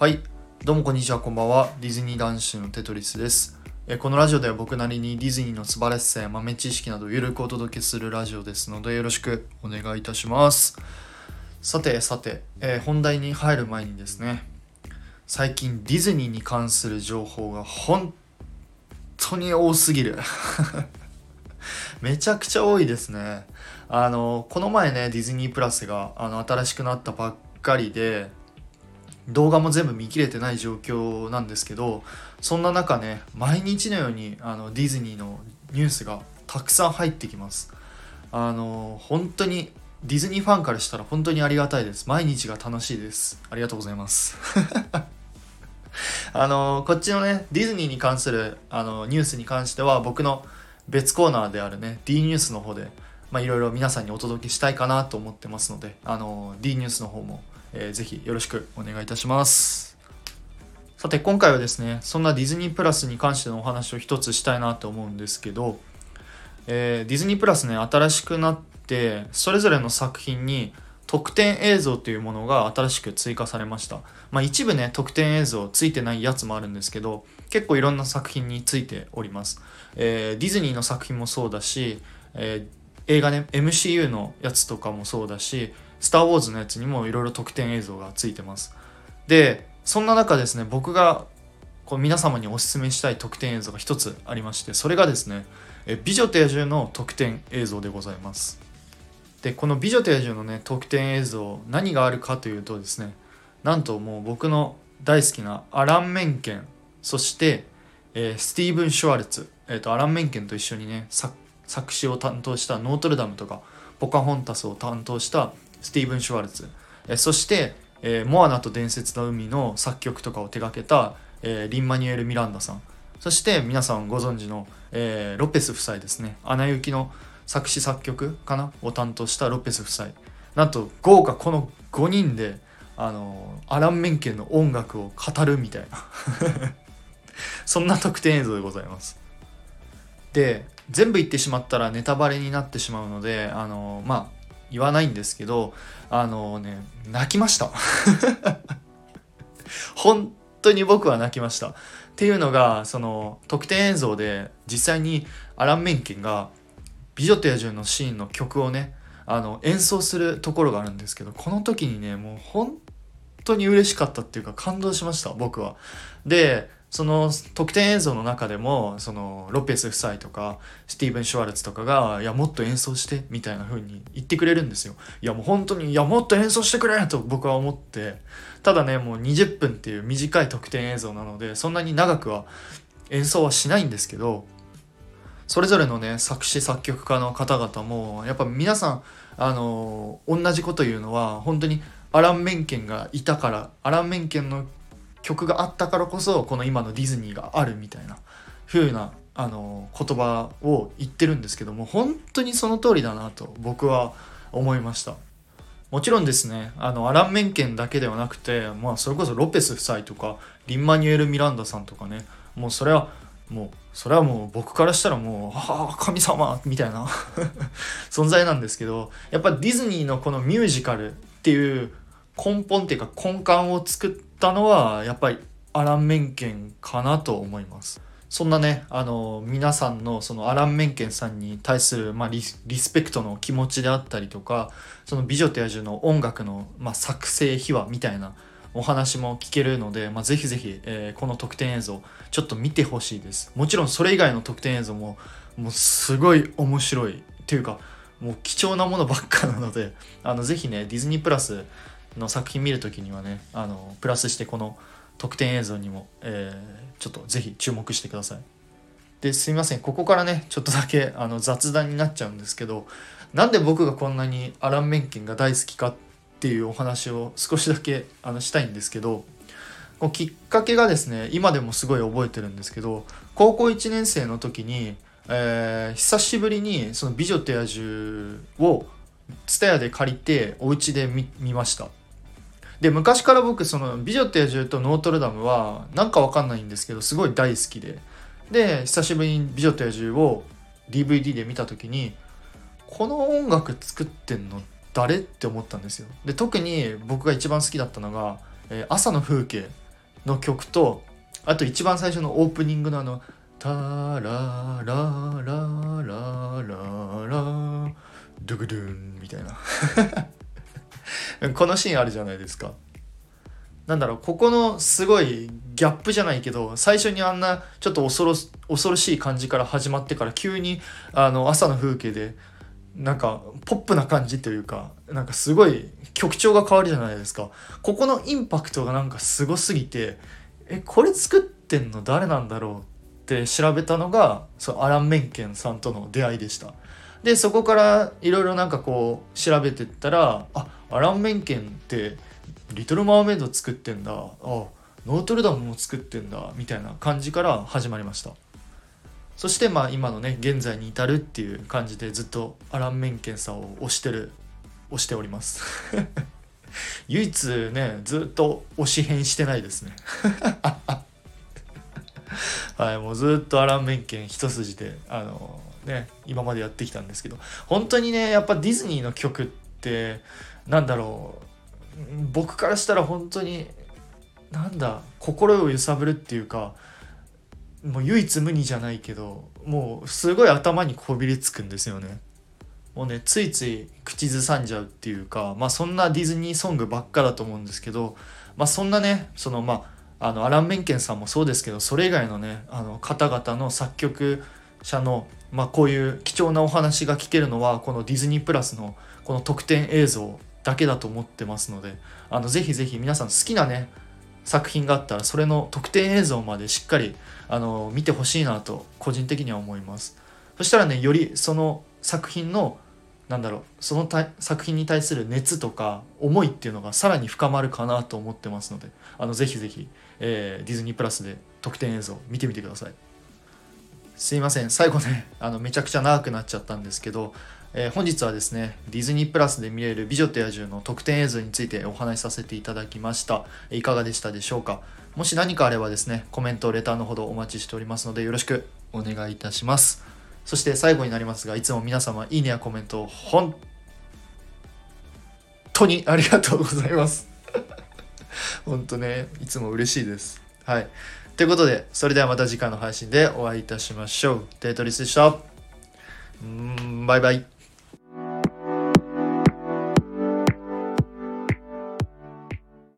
はい。どうもこんにちはこんばんは。ディズニー男子のテトリスです。えこのラジオでは僕なりにディズニーの素晴らしさや豆知識などゆるくお届けするラジオですのでよろしくお願いいたします。さてさて、えー本題に入る前にですね最近ディズニーに関する情報が本当に多すぎる。めちゃくちゃ多いですね。あのこの前ねディズニープラスがあの新しくなったばっかりで動画も全部見切れてない状況なんですけどそんな中ね毎日のようにあのディズニーのニュースがたくさん入ってきます。あの本当にディズニーファンからしたら本当にありがたいです。毎日が楽しいです。ありがとうございます。あのこっちのねディズニーに関するあのニュースに関しては僕の別コーナーであるね D ニュースの方でまいろいろ皆さんにお届けしたいかなと思ってますのであの D ニュースの方も、えーぜひよろしくお願いいたします。さて今回はですねそんなディズニープラスに関してのお話を一つしたいなと思うんですけど、えーディズニープラスね新しくなってそれぞれの作品に特典映像というものが新しく追加されました、まあ、一部ね特典映像ついてないやつもあるんですけど結構いろんな作品についております、えーディズニーの作品もそうだし、えー映画ね MCU のやつとかもそうだし「スター・ウォーズ」のやつにもいろいろ特典映像がついてます。でそんな中ですね僕がこう皆様にお勧めしたい特典映像が一つありましてそれがですね「え美女と野獣」の特典映像でございます。でこの「美女と野獣」のね特典映像何があるかというとですねなんともう僕の大好きなアラン・メンケンそして、えースティーブン・シュワルツ、えーとアラン・メンケンと一緒にね作詞を担当したノートルダムとかポカホンタスを担当したスティーブン・シュワルツ、えそして、えモアナと伝説の海の作曲とかを手掛けた、えリン・マニュエル・ミランダさん。そして皆さんご存知の、えロペス夫妻ですね「アナ雪」の作詞作曲かなを担当したロペス夫妻。なんと豪華この5人であのアラン・メンケンの音楽を語るみたいな。そんな特典映像でございます。で全部言ってしまったらネタバレになってしまうのであのまあ言わないんですけどあのね泣きました 本当に僕は泣きましたっていうのがその特典映像で実際にアラン・メンケンが「美女と野獣」のシーンの曲をねあの演奏するところがあるんですけどこの時にねもう本当に嬉しかったっていうか感動しました僕は。でその特典映像の中でもそのロペス夫妻とかスティーブン・シュワルツとかが「いやもっと演奏して」みたいな風に言ってくれるんですよ。いやもう本当に「いやもっと演奏してくれ!」と僕は思ってただねもう20分っていう短い特典映像なのでそんなに長くは演奏はしないんですけどそれぞれのね作詞作曲家の方々もやっぱ皆さんあの同じこと言うのは本当にアラン・メンケンがいたからアラン・メンケンの曲があったからこそこの今のディズニーがあるみたいな風なあの言葉を言ってるんですけども本当にその通りだなと僕は思いましたもちろんですねあのアラン・メンケンだけではなくて、まあ、それこそロペス夫妻とかリン・マニュエル・ミランダさんとかねもうそれはもうそれはもう僕からしたらもう「ああ神様!」みたいな 存在なんですけどやっぱディズニーのこのミュージカルっていう根本っていうか根幹を作ったのはやっぱりアラン・メンケンかなと思います。そんなね、あの、皆さんのそのアラン・メンケンさんに対する、まあ、リスペクトの気持ちであったりとか、その美女と野獣の音楽の、まあ、作成秘話みたいなお話も聞けるので、まあ、ぜひぜひ、えーこの特典映像、ちょっと見てほしいです。もちろんそれ以外の特典映像も、もうすごい面白いっていうか、もう貴重なものばっかなので、あの、ぜひね、ディズニープラスの作品見るときにはね、あの、プラスしてこの特典映像にも、えーちょっとぜひ注目してください。ですみませんここからねちょっとだけあの雑談になっちゃうんですけどなんで僕がこんなにアラン・メンケンが大好きかっていうお話を少しだけあのしたいんですけどこうきっかけがですね今でもすごい覚えてるんですけど高校1年生の時に、えー久しぶりにその「美女と野獣」をツタヤで借りてお家で見ましたで昔から僕その「美女と野獣」と「ノートルダム」はなんかわかんないんですけどすごい大好きで。で久しぶりに「美女と野獣」を DVD で見た時にこの音楽作ってんの誰って思ったんですよ。で特に僕が一番好きだったのが「朝の風景」の曲とあと一番最初のオープニングのあの「タララララララドゥグドゥン」みたいな。このシーンあるじゃないですか。なんだろうここのすごいギャップじゃないけど最初にあんなちょっと恐ろ恐ろしい感じから始まってから急にあの朝の風景でなんかポップな感じというかなんかすごい曲調が変わるじゃないですかここのインパクトがなんかすごすぎてえこれ作ってんの誰なんだろうって調べたのがそうアラン・メンケンさんとの出会いでしたでそこからいろいろなんかこう調べてったらあアラン・メンケンってリトル・マーメイド作ってんだ。あノートルダムも作ってんだ。みたいな感じから始まりました。そしてまあ今のね現在に至るっていう感じでずっとアラン・メンケンさんを推してる推しております。唯一ねずっと推し変してないですね。はいもうずっとアラン・メンケン一筋であのね今までやってきたんですけど。本当にねやっぱディズニーの曲ってってなんだろう僕からしたら本当になんだ心を揺さぶるっていうかもう唯一無二じゃないけどもうすごい頭にこびりつくんですよね。もうねついつい口ずさんじゃうっていうかまあそんなディズニーソングばっかだと思うんですけどまあそんなねそのまああのアラン・メンケンさんもそうですけどそれ以外のねあの方々の作曲者の、まあ、こういう貴重なお話が聞けるのはこのディズニープラスのこの特典映像だけだと思ってますのであのぜひぜひ皆さん好きなね作品があったらそれの特典映像までしっかりあの見てほしいなと個人的には思います。そしたらねよりその作品のなんだろうその作品に対する熱とか思いっていうのがさらに深まるかなと思ってますのであのぜひぜひ、えー、ディズニープラスで特典映像見てみてください。すいません最後ねあのめちゃくちゃ長くなっちゃったんですけどえー、本日はですね、ディズニープラスで見れる美女と野獣の特典映像についてお話しさせていただきました。いかがでしたでしょうか？もし何かあればですね、コメント、レターのほどお待ちしておりますので、よろしくお願いいたします。そして最後になりますが、いつも皆様、いいねやコメント、本当にありがとうございます。本当ね、いつも嬉しいです。はい。ということで、それではまた次回の配信でお会いいたしましょう。テトリスでした。バイバイ。